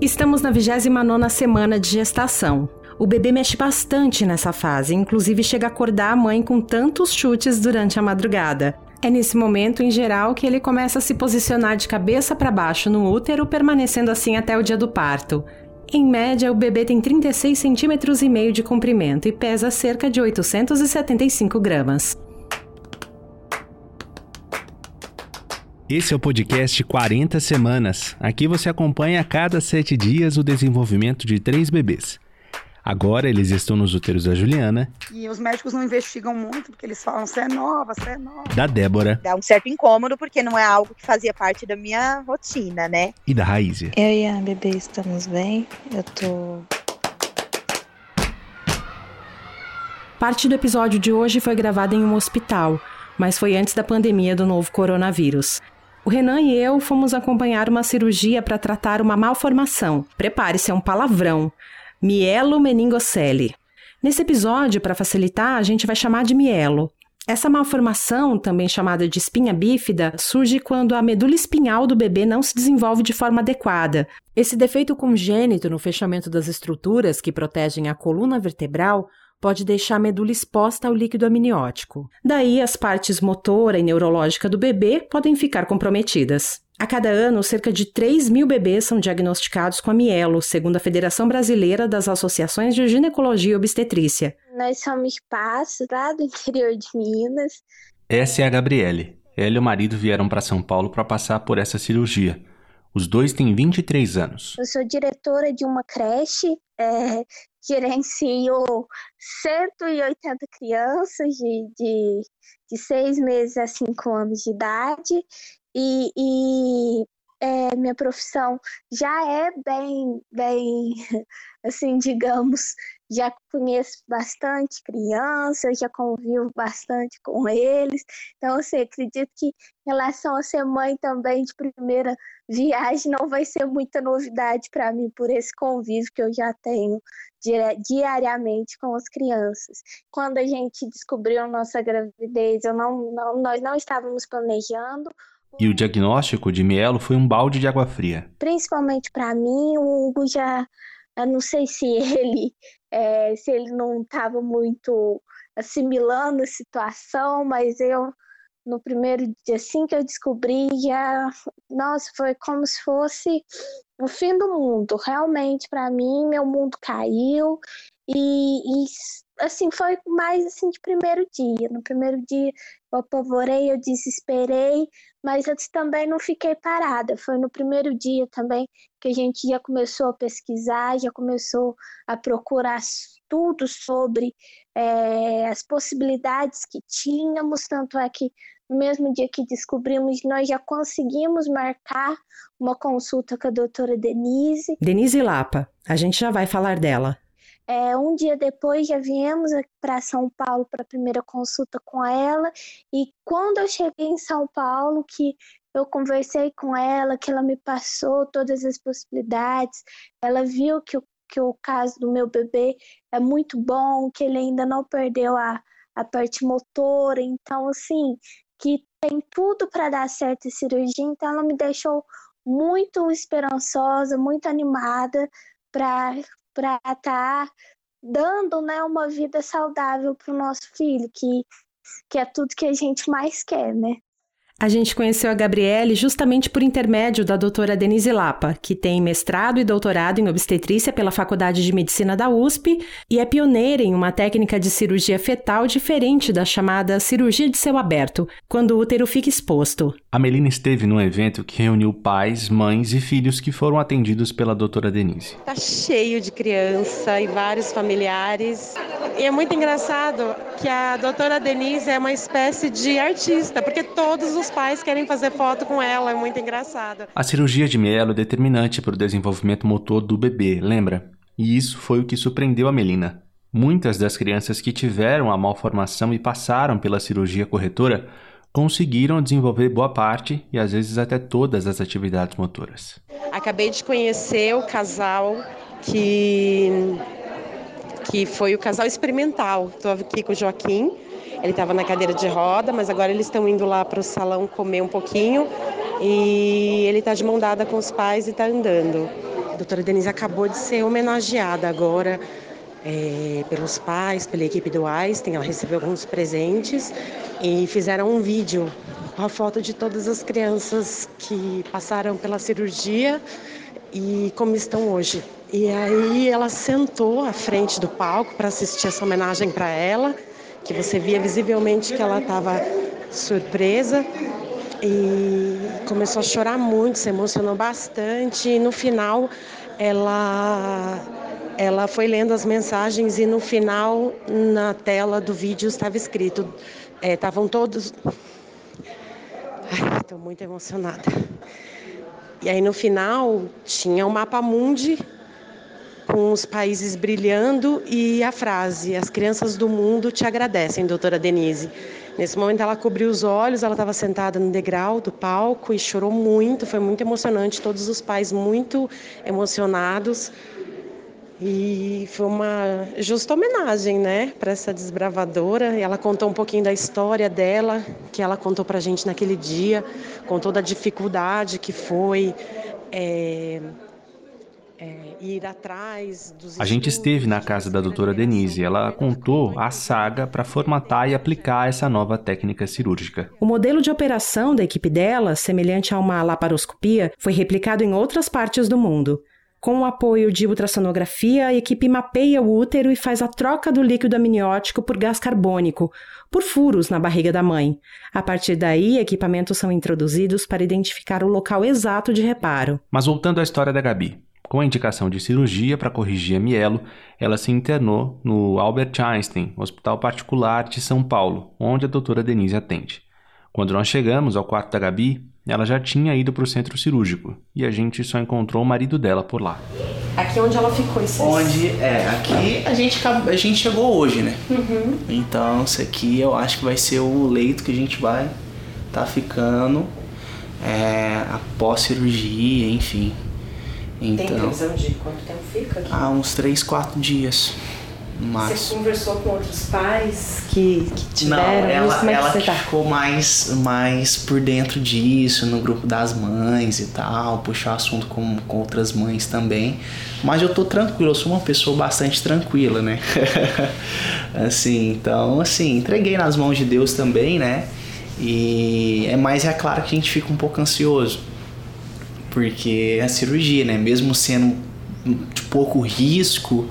Estamos na 29 semana de gestação. O bebê mexe bastante nessa fase, inclusive chega a acordar a mãe com tantos chutes durante a madrugada. É nesse momento, em geral, que ele começa a se posicionar de cabeça para baixo no útero, permanecendo assim até o dia do parto. Em média, o bebê tem 36 centímetros e meio de comprimento e pesa cerca de 875 gramas. Esse é o podcast 40 Semanas. Aqui você acompanha a cada sete dias o desenvolvimento de três bebês. Agora eles estão nos úteros da Juliana. E os médicos não investigam muito, porque eles falam, você é nova, você é nova. Da Débora. Dá um certo incômodo, porque não é algo que fazia parte da minha rotina, né? E da Raízia. Eu e a bebê estamos bem. Eu tô Parte do episódio de hoje foi gravada em um hospital, mas foi antes da pandemia do novo coronavírus. O Renan e eu fomos acompanhar uma cirurgia para tratar uma malformação. Prepare-se, é um palavrão. Mielo meningocele. Nesse episódio, para facilitar, a gente vai chamar de mielo. Essa malformação, também chamada de espinha bífida, surge quando a medula espinhal do bebê não se desenvolve de forma adequada. Esse defeito congênito no fechamento das estruturas que protegem a coluna vertebral pode deixar a medula exposta ao líquido amniótico. Daí, as partes motora e neurológica do bebê podem ficar comprometidas. A cada ano, cerca de 3 mil bebês são diagnosticados com a mielo, segundo a Federação Brasileira das Associações de Ginecologia e Obstetrícia. Nós somos passos lá do interior de Minas. Essa é a Gabriele. Ela e o marido vieram para São Paulo para passar por essa cirurgia. Os dois têm 23 anos. Eu sou diretora de uma creche, é, gerencio 180 crianças de, de, de seis meses a cinco anos de idade. E, e é, minha profissão já é bem, bem, assim, digamos, já conheço bastante crianças, já convivo bastante com eles. Então, assim, acredito que em relação a ser mãe também de primeira viagem não vai ser muita novidade para mim por esse convívio que eu já tenho diariamente com as crianças. Quando a gente descobriu nossa gravidez, eu não, não, nós não estávamos planejando, e o diagnóstico de mielo foi um balde de água fria. Principalmente para mim, o Hugo já, eu não sei se ele, é, se ele não estava muito assimilando a situação, mas eu no primeiro dia assim que eu descobri, já, nossa, foi como se fosse o fim do mundo. Realmente, para mim, meu mundo caiu e, e, assim, foi mais assim de primeiro dia. No primeiro dia eu apavorei, eu desesperei, mas eu também não fiquei parada. Foi no primeiro dia também que a gente já começou a pesquisar, já começou a procurar tudo sobre é, as possibilidades que tínhamos, tanto é que no mesmo dia que descobrimos, nós já conseguimos marcar uma consulta com a doutora Denise. Denise Lapa, a gente já vai falar dela. É, um dia depois já viemos para São Paulo para a primeira consulta com ela. E quando eu cheguei em São Paulo que eu conversei com ela, que ela me passou todas as possibilidades, ela viu que o, que o caso do meu bebê é muito bom, que ele ainda não perdeu a, a parte motora, então assim, que tem tudo para dar certo a cirurgia, então ela me deixou muito esperançosa, muito animada para para estar tá dando né, uma vida saudável para o nosso filho, que, que é tudo que a gente mais quer, né? A gente conheceu a Gabriele justamente por intermédio da doutora Denise Lapa, que tem mestrado e doutorado em obstetrícia pela Faculdade de Medicina da USP e é pioneira em uma técnica de cirurgia fetal diferente da chamada cirurgia de céu aberto, quando o útero fica exposto. A Melina esteve num evento que reuniu pais, mães e filhos que foram atendidos pela doutora Denise. Tá cheio de criança e vários familiares. E é muito engraçado que a doutora Denise é uma espécie de artista, porque todos os pais querem fazer foto com ela, é muito engraçado. A cirurgia de mielo é determinante para o desenvolvimento motor do bebê, lembra? E isso foi o que surpreendeu a Melina. Muitas das crianças que tiveram a malformação e passaram pela cirurgia corretora conseguiram desenvolver boa parte e às vezes até todas as atividades motoras. Acabei de conhecer o casal que que foi o casal experimental. Estou aqui com o Joaquim ele estava na cadeira de roda, mas agora eles estão indo lá para o salão comer um pouquinho. e ele está de mão dada com os pais e está andando. A doutora Denise acabou de ser homenageada agora é, pelos pais, pela equipe do Einstein, ela recebeu alguns presentes e fizeram um vídeo com a foto de todas as crianças que passaram pela cirurgia e como estão hoje. E aí ela sentou à frente do palco para assistir essa homenagem para ela, que você via visivelmente que ela estava surpresa e começou a chorar muito, se emocionou bastante. E no final ela ela foi lendo as mensagens e no final na tela do vídeo estava escrito estavam é, todos estou muito emocionada. E aí no final tinha o mapa mundi com os países brilhando e a frase: As crianças do mundo te agradecem, doutora Denise. Nesse momento ela cobriu os olhos, ela estava sentada no degrau do palco e chorou muito, foi muito emocionante, todos os pais muito emocionados. E foi uma justa homenagem, né, para essa desbravadora. Ela contou um pouquinho da história dela, que ela contou para a gente naquele dia, contou da dificuldade que foi é, é, ir atrás dos. A gente esteve na casa da doutora Denise. Ela contou a saga para formatar e aplicar essa nova técnica cirúrgica. O modelo de operação da equipe dela, semelhante a uma laparoscopia, foi replicado em outras partes do mundo. Com o apoio de ultrassonografia, a equipe mapeia o útero e faz a troca do líquido amniótico por gás carbônico, por furos na barriga da mãe. A partir daí, equipamentos são introduzidos para identificar o local exato de reparo. Mas voltando à história da Gabi. Com a indicação de cirurgia para corrigir a mielo, ela se internou no Albert Einstein, hospital particular de São Paulo, onde a doutora Denise atende. Quando nós chegamos ao quarto da Gabi, ela já tinha ido para o centro cirúrgico e a gente só encontrou o marido dela por lá. Aqui onde ela ficou esses... Onde, é, aqui a gente, a gente chegou hoje, né? Uhum. Então, isso aqui eu acho que vai ser o leito que a gente vai estar tá ficando é, após cirurgia, enfim. Então, Tem previsão de quanto tempo fica aqui? Ah, uns 3, 4 dias. Mas... Você conversou com outros pais que, que tiveram Não, ela? Como é ela que, tá? ficou mais, mais por dentro disso, no grupo das mães e tal, puxar assunto com, com outras mães também. Mas eu tô tranquilo, eu sou uma pessoa bastante tranquila, né? assim, então, assim, entreguei nas mãos de Deus também, né? E é mais é claro que a gente fica um pouco ansioso porque é a cirurgia, né? Mesmo sendo de pouco risco,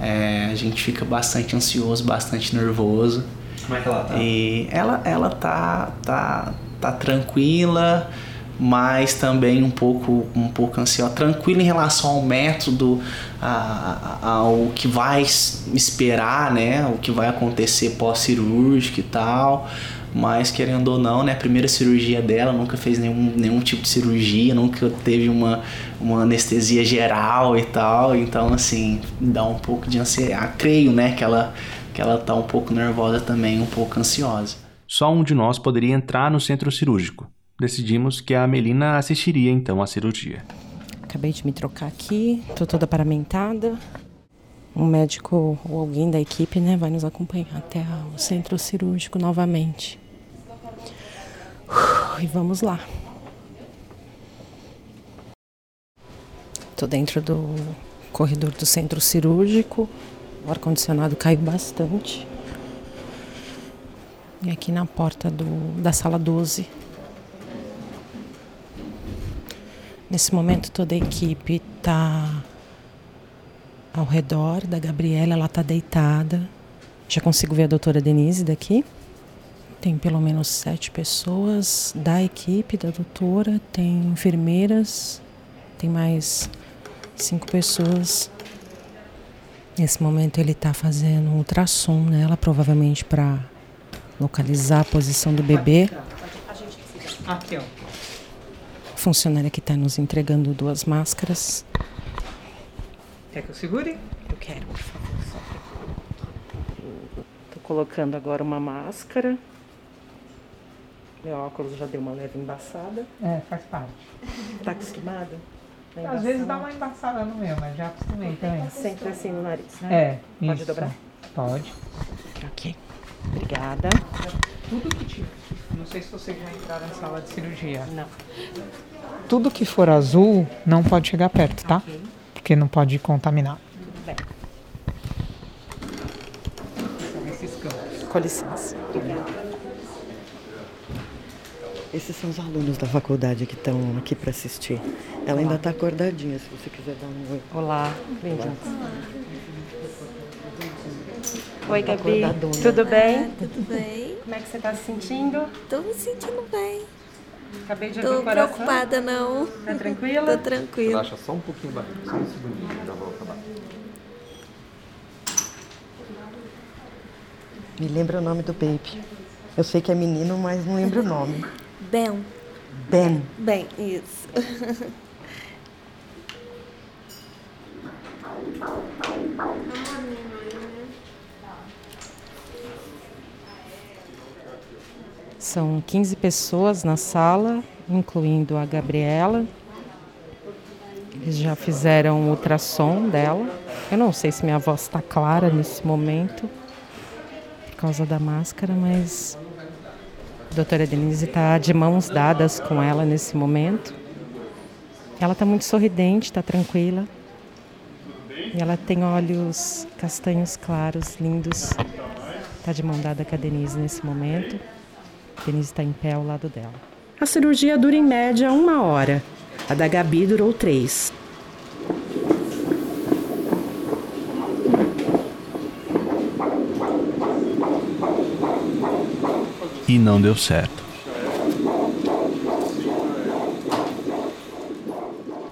é, a gente fica bastante ansioso, bastante nervoso. Como é que ela tá? E ela, ela tá, tá, tá tranquila, mas também um pouco, um pouco ansiosa. Tranquila em relação ao método, a, a, ao que vai esperar, né? O que vai acontecer pós-cirúrgico e tal mas querendo ou não, né, a primeira cirurgia dela, nunca fez nenhum, nenhum tipo de cirurgia, nunca teve uma, uma anestesia geral e tal, então assim, dá um pouco de ansiedade. Creio, né, que ela, que ela tá um pouco nervosa também, um pouco ansiosa. Só um de nós poderia entrar no centro cirúrgico. Decidimos que a Melina assistiria então à cirurgia. Acabei de me trocar aqui, tô toda paramentada. Um médico ou alguém da equipe, né, vai nos acompanhar até o centro cirúrgico novamente. E vamos lá. Tô dentro do corredor do centro cirúrgico. O ar-condicionado caiu bastante. E aqui na porta do, da sala 12. Nesse momento toda a equipe tá ao redor da Gabriela, ela tá deitada. Já consigo ver a doutora Denise daqui. Tem pelo menos sete pessoas da equipe da doutora, tem enfermeiras, tem mais cinco pessoas. Nesse momento ele está fazendo um ultrassom nela, provavelmente para localizar a posição do bebê. Aqui, ó. Funcionária que está nos entregando duas máscaras. Quer que eu segure? Eu quero, por favor. Estou colocando agora uma máscara. Meu óculos já deu uma leve embaçada. É, faz parte. Tá acostumada? Às vezes dá uma embaçada no meu, mas já acostumei também. Sempre assim no nariz, né? É, Pode isso. dobrar? Pode. Ok. Obrigada. Tudo que tiver. Não sei se vocês já entraram na sala de cirurgia. Não. Tudo que for azul não pode chegar perto, tá? Ok. Porque não pode contaminar. Tudo bem. Com licença. Esses são os alunos da faculdade que estão aqui para assistir. Ela ainda está acordadinha, se você quiser dar um oi. Olá, bem-vindos. Oi, Gabi. Tudo bem? Tudo bem? Como é que você está se sentindo? Tô me sentindo bem. Acabei de Tô coração. preocupada não. Tá tranquila? Tô tranquila. Relaxa só um pouquinho mais, só um segundinho, já volta lá. Me lembra o nome do baby. Eu sei que é menino, mas não lembro o nome. Ben. Ben. Bem, isso. São 15 pessoas na sala, incluindo a Gabriela. Eles já fizeram o ultrassom dela. Eu não sei se minha voz está clara nesse momento, por causa da máscara, mas a doutora Denise está de mãos dadas com ela nesse momento. Ela está muito sorridente, está tranquila. E ela tem olhos castanhos claros, lindos. Está de mão dada com a Denise nesse momento. Denise está em pé ao lado dela. A cirurgia dura em média uma hora. A da Gabi durou três. E não deu certo.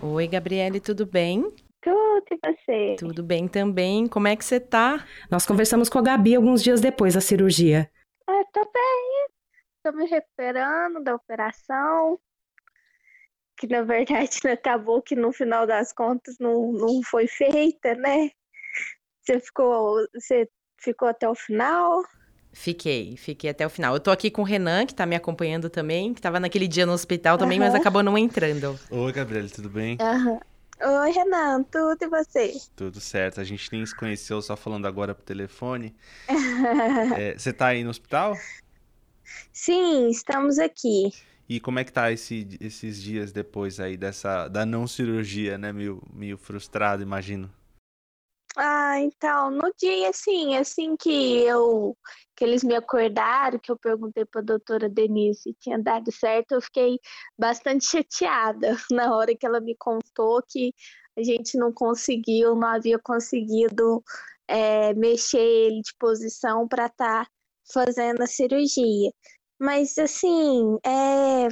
Oi, Gabriele, tudo bem? Tudo e você? Tudo bem também. Como é que você tá? Nós conversamos com a Gabi alguns dias depois da cirurgia. Ah, tô bem. Tô me recuperando da operação. Que na verdade acabou que no final das contas não, não foi feita, né? Você ficou, você ficou até o final? Fiquei, fiquei até o final. Eu tô aqui com o Renan, que tá me acompanhando também, que tava naquele dia no hospital também, mas Aham. acabou não entrando. Oi, Gabriele, tudo bem? Aham. Oi, Renan, tudo e você? Tudo certo. A gente nem se conheceu só falando agora pro telefone. É, você tá aí no hospital? Sim, estamos aqui. E como é que tá esse- esses dias depois aí dessa da não cirurgia, né? Meio, meio frustrado, imagino. Então, no dia, assim, assim que eu, que eles me acordaram, que eu perguntei para a doutora Denise se tinha dado certo, eu fiquei bastante chateada na hora que ela me contou que a gente não conseguiu, não havia conseguido é, mexer ele de posição para estar fazendo a cirurgia. Mas, assim, é,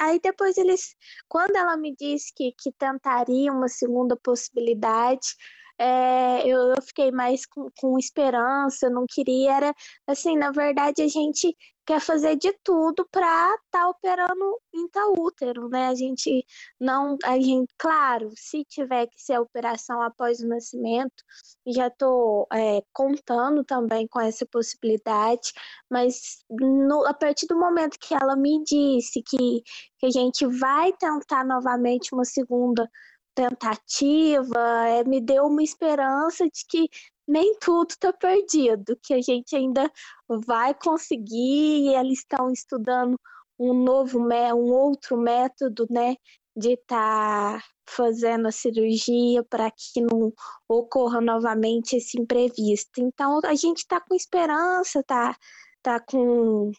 aí depois eles, quando ela me disse que, que tentaria uma segunda possibilidade, é, eu, eu fiquei mais com, com esperança, não queria, era assim, na verdade a gente quer fazer de tudo para estar operando intraútero, né? A gente não, a gente, claro, se tiver que ser a operação após o nascimento, já estou contando também com essa possibilidade, mas no- a partir do momento que ela me disse que, que a gente vai tentar novamente uma segunda tentativa, é, me deu uma esperança de que nem tudo está perdido, que a gente ainda vai conseguir, e eles estão estudando um novo, um outro método, né, de estar fazendo a cirurgia para que não ocorra novamente esse imprevisto. Então, a gente está com esperança, tá, tá com,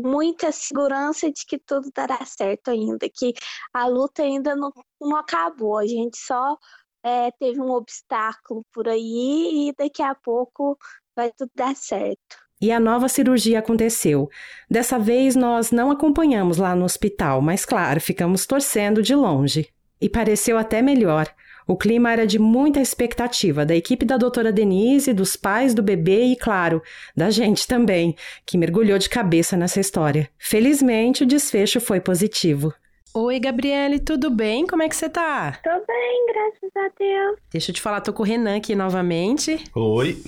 com muita segurança de que tudo dará certo ainda, que a luta ainda não, não acabou, a gente só é, teve um obstáculo por aí e daqui a pouco vai tudo dar certo. E a nova cirurgia aconteceu. Dessa vez nós não acompanhamos lá no hospital, mas claro, ficamos torcendo de longe. E pareceu até melhor. O clima era de muita expectativa da equipe da doutora Denise, dos pais do bebê e, claro, da gente também, que mergulhou de cabeça nessa história. Felizmente, o desfecho foi positivo. Oi, Gabriele, tudo bem? Como é que você tá? Tô bem, graças a Deus. Deixa eu te falar, tô com o Renan aqui novamente. Oi.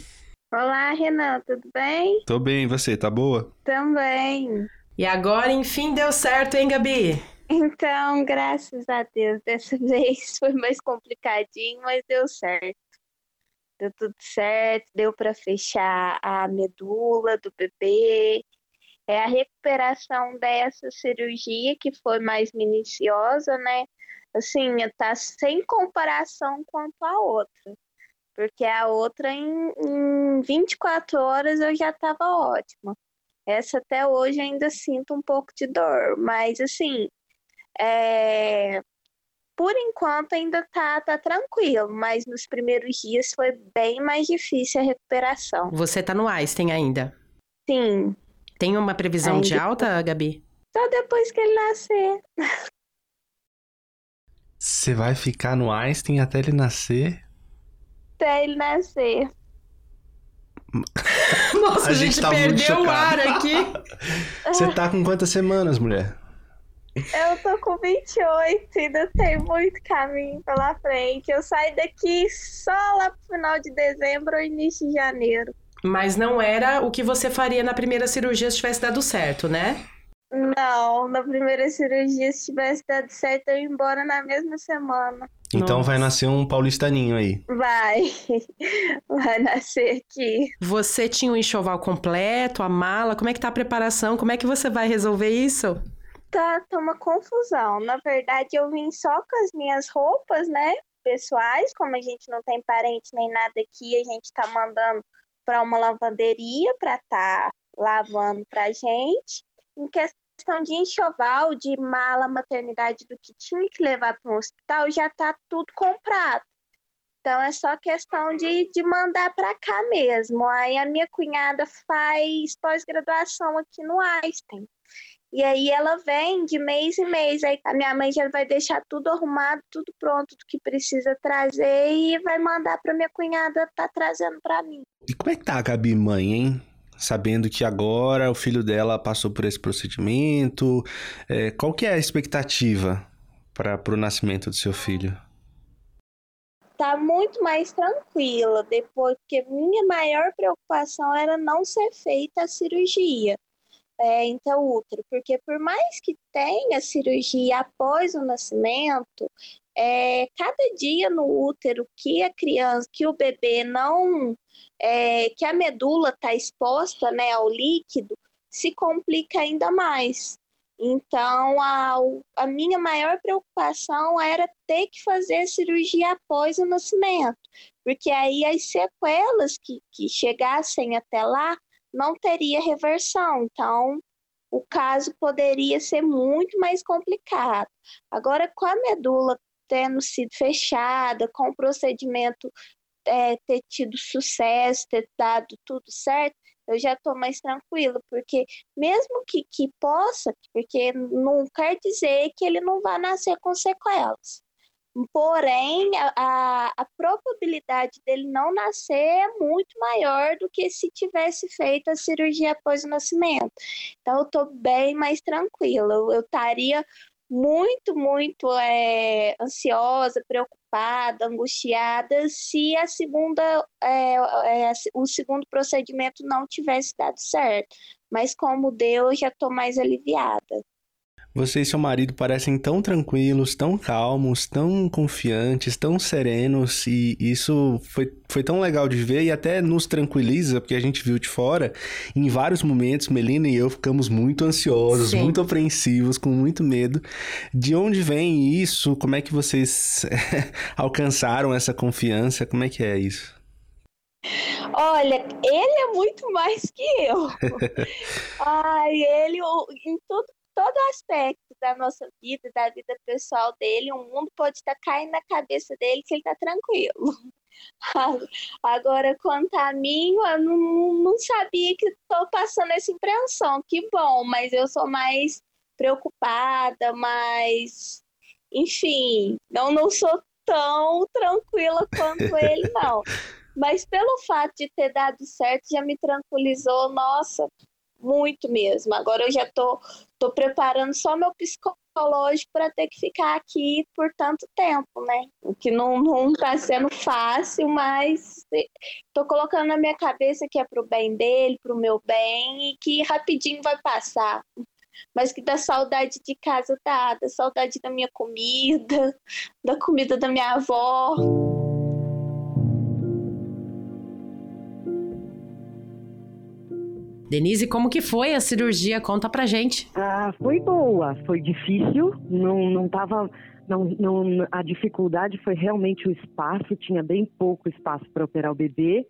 Olá, Renan, tudo bem? Tô bem, e você? Tá boa? Também. E agora, enfim, deu certo, hein, Gabi? Então, graças a Deus, dessa vez foi mais complicadinho, mas deu certo. Deu tudo certo, deu para fechar a medula do bebê É a recuperação dessa cirurgia que foi mais minuciosa, né? Assim, tá sem comparação quanto a outra. Porque a outra em, em 24 horas eu já estava ótima. Essa até hoje ainda sinto um pouco de dor, mas assim, é, por enquanto ainda tá, tá tranquilo, mas nos primeiros dias foi bem mais difícil a recuperação. Você tá no Einstein ainda? Sim. Tem uma previsão ainda de alta, Gabi? Só depois que ele nascer. Você vai ficar no Einstein até ele nascer? Até ele nascer. Nossa, a, gente, gente tá perdeu o ar aqui. Você tá com quantas semanas, mulher? Eu tô com 28, ainda tem muito caminho pela frente. Eu saio daqui só lá pro final de dezembro ou início de janeiro. Mas não era o que você faria na primeira cirurgia se tivesse dado certo, né? Não, na primeira cirurgia, se tivesse dado certo, eu ia embora na mesma semana. Então Nossa. vai nascer um paulistaninho aí. Vai. Vai nascer aqui. Você tinha o um enxoval completo, a mala? Como é que tá a preparação? Como é que você vai resolver isso? Tá, tá uma confusão. Na verdade, eu vim só com as minhas roupas, né? Pessoais, como a gente não tem parente nem nada aqui, a gente tá mandando para uma lavanderia para tá lavando pra gente. Em questão de enxoval, de mala, maternidade, do que tinha que levar para um hospital, já está tudo comprado. Então é só questão de, de mandar para cá mesmo. Aí a minha cunhada faz pós-graduação aqui no Einstein. E aí ela vem de mês em mês. Aí a minha mãe já vai deixar tudo arrumado, tudo pronto do que precisa trazer e vai mandar para minha cunhada tá trazendo para mim. E como é que tá a Gabi mãe, hein? sabendo que agora o filho dela passou por esse procedimento. É, qual que é a expectativa para o nascimento do seu filho? Tá muito mais tranquila depois, porque minha maior preocupação era não ser feita a cirurgia é, intraútero, porque por mais que tenha cirurgia após o nascimento, é, cada dia no útero que a criança, que o bebê não é, que a medula está exposta né, ao líquido, se complica ainda mais. Então, a, a minha maior preocupação era ter que fazer cirurgia após o nascimento, porque aí as sequelas que, que chegassem até lá não teria reversão. Então, o caso poderia ser muito mais complicado. Agora, com a medula tendo sido fechada, com o procedimento é, ter tido sucesso, ter dado tudo certo, eu já estou mais tranquila, porque mesmo que, que possa, porque não quer dizer que ele não vai nascer com sequelas. Porém, a, a, probabilidade dele não nascer é muito maior do que se tivesse feito a cirurgia após o nascimento. Então, eu estou bem mais tranquila. Eu estaria muito, muito é, ansiosa, preocupada, angustiada se a segunda, é, é, o segundo procedimento não tivesse dado certo. Mas como deu, eu já estou mais aliviada. Você e seu marido parecem tão tranquilos, tão calmos, tão confiantes, tão serenos, e isso foi, foi tão legal de ver e até nos tranquiliza, porque a gente viu de fora. Em vários momentos, Melina e eu ficamos muito ansiosos, Sim. muito apreensivos, com muito medo. De onde vem isso? Como é que vocês alcançaram essa confiança? Como é que é isso? Olha, ele é muito mais que eu. Ai, ele, em tudo todo aspecto da nossa vida, da vida pessoal dele, o mundo pode estar caindo na cabeça dele que ele está tranquilo. Agora, quanto a mim, eu não, não sabia que estou passando essa impressão. Que bom, mas eu sou mais preocupada, mais. Enfim, eu não sou tão tranquila quanto ele, não. Mas pelo fato de ter dado certo, já me tranquilizou. Nossa, muito mesmo. Agora eu já tô, tô preparando só meu psicológico para ter que ficar aqui por tanto tempo, né? O que não, não tá sendo fácil, mas tô colocando na minha cabeça que é pro bem dele, pro meu bem e que rapidinho vai passar. Mas que da saudade de casa da saudade da minha comida, da comida da minha avó. Denise, como que foi a cirurgia? Conta pra gente. Ah, foi boa, foi difícil, não, não tava. Não, não, a dificuldade foi realmente o espaço, tinha bem pouco espaço para operar o bebê,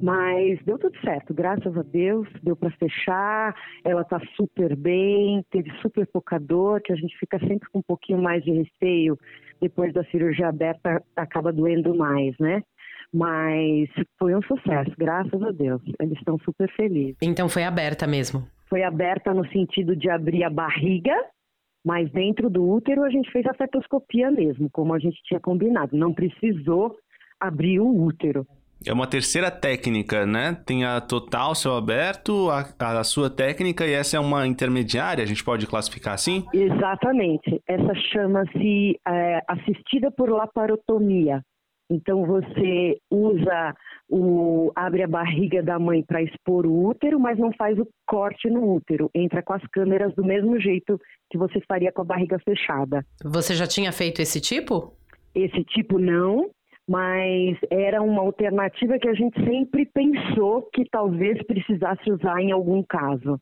mas deu tudo certo, graças a Deus, deu para fechar, ela tá super bem, teve super pouca dor, que a gente fica sempre com um pouquinho mais de receio, depois da cirurgia aberta acaba doendo mais, né? Mas foi um sucesso, graças a Deus. Eles estão super felizes. Então foi aberta mesmo? Foi aberta no sentido de abrir a barriga, mas dentro do útero a gente fez a fetoscopia mesmo, como a gente tinha combinado. Não precisou abrir o útero. É uma terceira técnica, né? Tem a total céu aberto, a, a, sua técnica e essa é uma intermediária, a gente pode classificar assim? Exatamente. Essa chama-se é, assistida por laparotomia. Então você usa o abre a barriga da mãe para expor o útero, mas não faz o corte no útero. Entra com as câmeras do mesmo jeito que você faria com a barriga fechada. Você já tinha feito esse tipo? Esse tipo não, mas era uma alternativa que a gente sempre pensou que talvez precisasse usar em algum caso.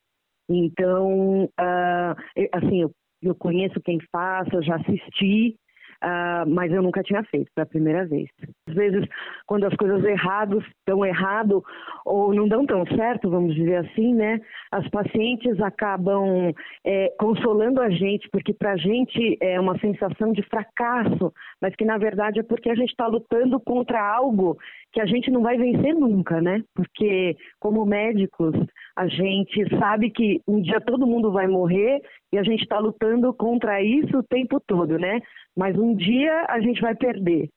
Então, uh, assim, eu, eu conheço quem faça, já assisti, Uh, mas eu nunca tinha feito, foi a primeira vez. Às vezes, quando as coisas erradas dão errado ou não dão tão certo, vamos dizer assim, né? As pacientes acabam é, consolando a gente, porque para a gente é uma sensação de fracasso, mas que na verdade é porque a gente está lutando contra algo que a gente não vai vencer nunca, né? Porque como médicos, a gente sabe que um dia todo mundo vai morrer e a gente está lutando contra isso o tempo todo, né? Mas um dia a gente vai perder.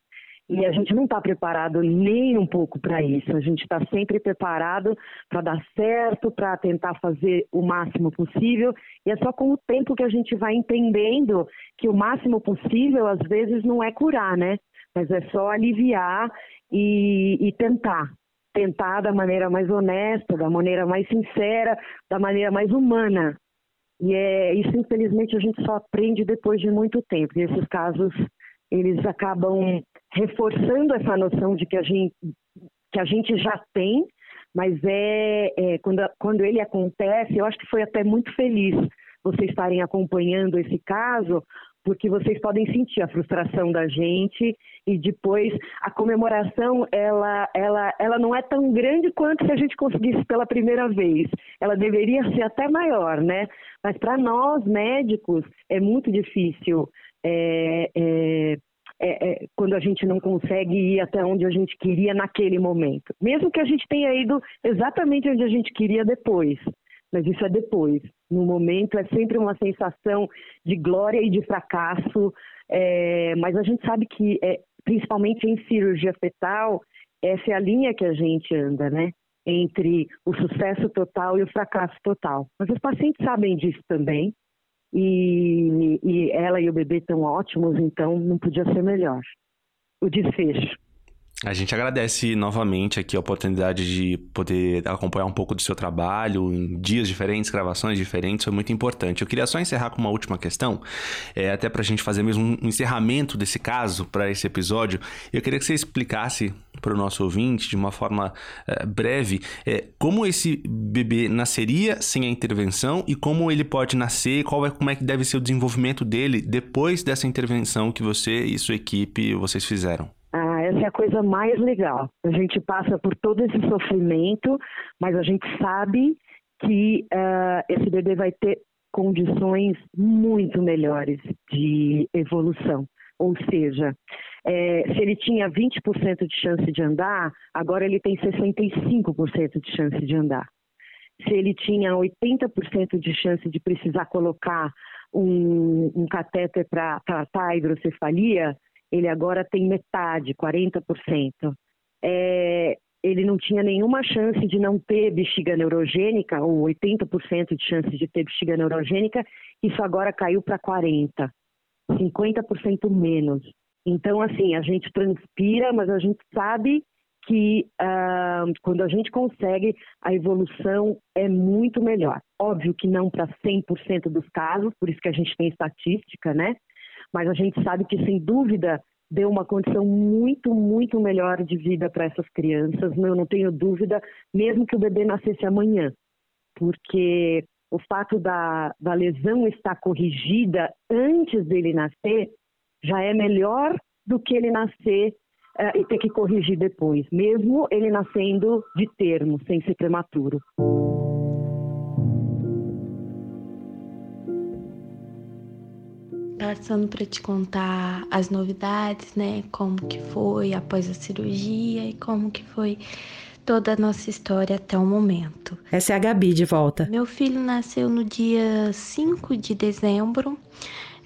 E a gente não está preparado nem um pouco para isso. A gente está sempre preparado para dar certo, para tentar fazer o máximo possível. E é só com o tempo que a gente vai entendendo que o máximo possível, às vezes, não é curar, né? Mas é só aliviar e, e tentar. Tentar da maneira mais honesta, da maneira mais sincera, da maneira mais humana. E é, isso, infelizmente, a gente só aprende depois de muito tempo. E esses casos, eles acabam reforçando essa noção de que a gente, que a gente já tem, mas é, é quando, quando ele acontece, eu acho que foi até muito feliz vocês estarem acompanhando esse caso, porque vocês podem sentir a frustração da gente e depois a comemoração ela ela ela não é tão grande quanto se a gente conseguisse pela primeira vez. Ela deveria ser até maior, né? Mas para nós médicos é muito difícil é, é, é, é, quando a gente não consegue ir até onde a gente queria naquele momento. Mesmo que a gente tenha ido exatamente onde a gente queria depois mas isso é depois. No momento é sempre uma sensação de glória e de fracasso, é, mas a gente sabe que, é, principalmente em cirurgia fetal, essa é a linha que a gente anda, né? Entre o sucesso total e o fracasso total. Mas os pacientes sabem disso também, e, e ela e o bebê estão ótimos, então não podia ser melhor. O desfecho. A gente agradece novamente aqui a oportunidade de poder acompanhar um pouco do seu trabalho em dias diferentes, gravações diferentes, foi muito importante. Eu queria só encerrar com uma última questão, é, até para a gente fazer mesmo um encerramento desse caso para esse episódio. Eu queria que você explicasse para o nosso ouvinte, de uma forma é, breve, é, como esse bebê nasceria sem a intervenção e como ele pode nascer, qual é, como é que deve ser o desenvolvimento dele depois dessa intervenção que você e sua equipe vocês fizeram. Essa é a coisa mais legal. A gente passa por todo esse sofrimento, mas a gente sabe que uh, esse bebê vai ter condições muito melhores de evolução. Ou seja, é, se ele tinha 20% de chance de andar, agora ele tem 65% de chance de andar. Se ele tinha 80% de chance de precisar colocar um, um catéter para tratar a hidrocefalia, ele agora tem metade, 40%. É, ele não tinha nenhuma chance de não ter bexiga neurogênica, ou 80% de chance de ter bexiga neurogênica, isso agora caiu para 40%, 50% menos. Então, assim, a gente transpira, mas a gente sabe que uh, quando a gente consegue, a evolução é muito melhor. Óbvio que não para 100% dos casos, por isso que a gente tem estatística, né? Mas a gente sabe que, sem dúvida, deu uma condição muito, muito melhor de vida para essas crianças. Eu não tenho dúvida, mesmo que o bebê nascesse amanhã. porque o fato da, da lesão estar corrigida antes dele nascer já é melhor do que ele nascer uh, e ter que corrigir depois, mesmo ele nascendo de termo, sem ser prematuro. Passando para te contar as novidades, né? Como que foi após a cirurgia e como que foi toda a nossa história até o momento. Essa é a Gabi de volta. Meu filho nasceu no dia 5 de dezembro,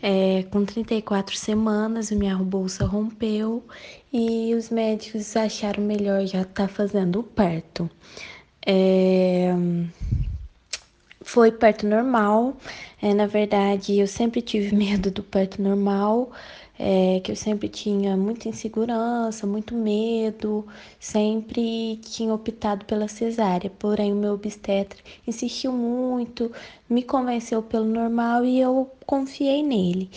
é, com 34 semanas, minha bolsa rompeu e os médicos acharam melhor já estar tá fazendo o parto. É, foi parto normal. É, na verdade, eu sempre tive medo do parto normal, é, que eu sempre tinha muita insegurança, muito medo, sempre tinha optado pela cesárea. Porém, o meu obstetra insistiu muito, me convenceu pelo normal e eu confiei nele.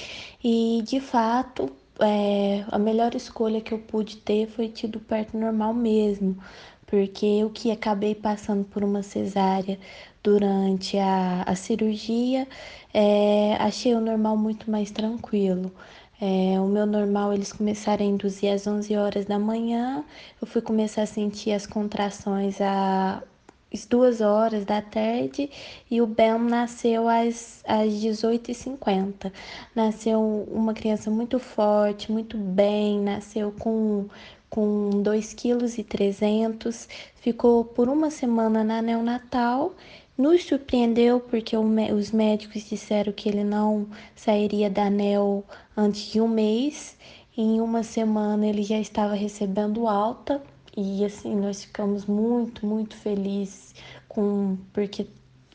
E de fato, é, a melhor escolha que eu pude ter foi tido parto normal mesmo, porque eu que acabei passando por uma cesárea durante a, a cirurgia, é, achei o normal muito mais tranquilo. É, o meu normal eles começaram a induzir às 11 horas da manhã, eu fui começar a sentir as contrações às 2 horas da tarde e o Ben nasceu às, às 18h50. Nasceu uma criança muito forte, muito bem, nasceu com com 2,3 kg, ficou por uma semana na neonatal. Nos surpreendeu porque os médicos disseram que ele não sairia da ANEL antes de um mês. Em uma semana ele já estava recebendo alta. E assim nós ficamos muito, muito felizes com porque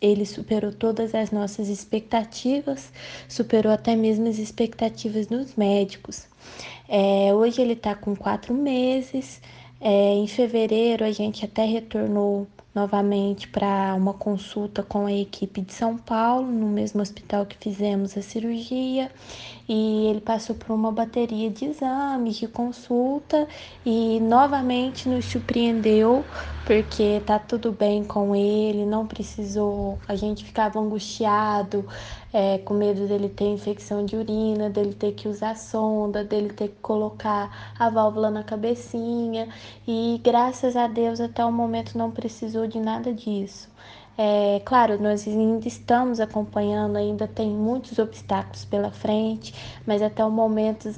ele superou todas as nossas expectativas, superou até mesmo as expectativas dos médicos. É, hoje ele está com quatro meses. É, em fevereiro a gente até retornou novamente para uma consulta com a equipe de São Paulo, no mesmo hospital que fizemos a cirurgia, e ele passou por uma bateria de exames, de consulta e novamente nos surpreendeu porque tá tudo bem com ele, não precisou, a gente ficava angustiado, é, com medo dele ter infecção de urina, dele ter que usar sonda, dele ter que colocar a válvula na cabecinha e graças a Deus até o momento não precisou de nada disso. É, claro, nós ainda estamos acompanhando, ainda tem muitos obstáculos pela frente, mas até o momento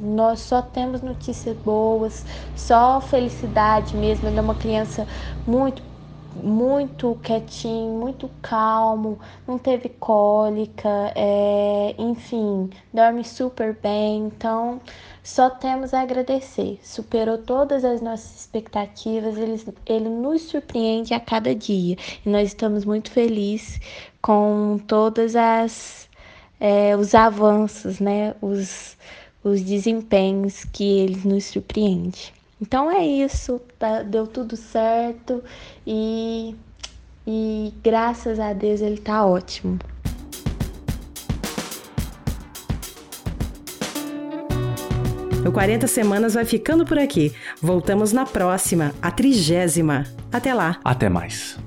nós só temos notícias boas, só felicidade mesmo. Ele é uma criança muito muito quietinho, muito calmo, não teve cólica, é, enfim, dorme super bem. Então, só temos a agradecer. Superou todas as nossas expectativas, ele, ele nos surpreende a cada dia e nós estamos muito felizes com todas as é, os avanços, né, os, os desempenhos que ele nos surpreende. Então é isso, tá, deu tudo certo e, e graças a Deus ele tá ótimo. O 40 Semanas vai ficando por aqui. Voltamos na próxima, a trigésima. Até lá. Até mais.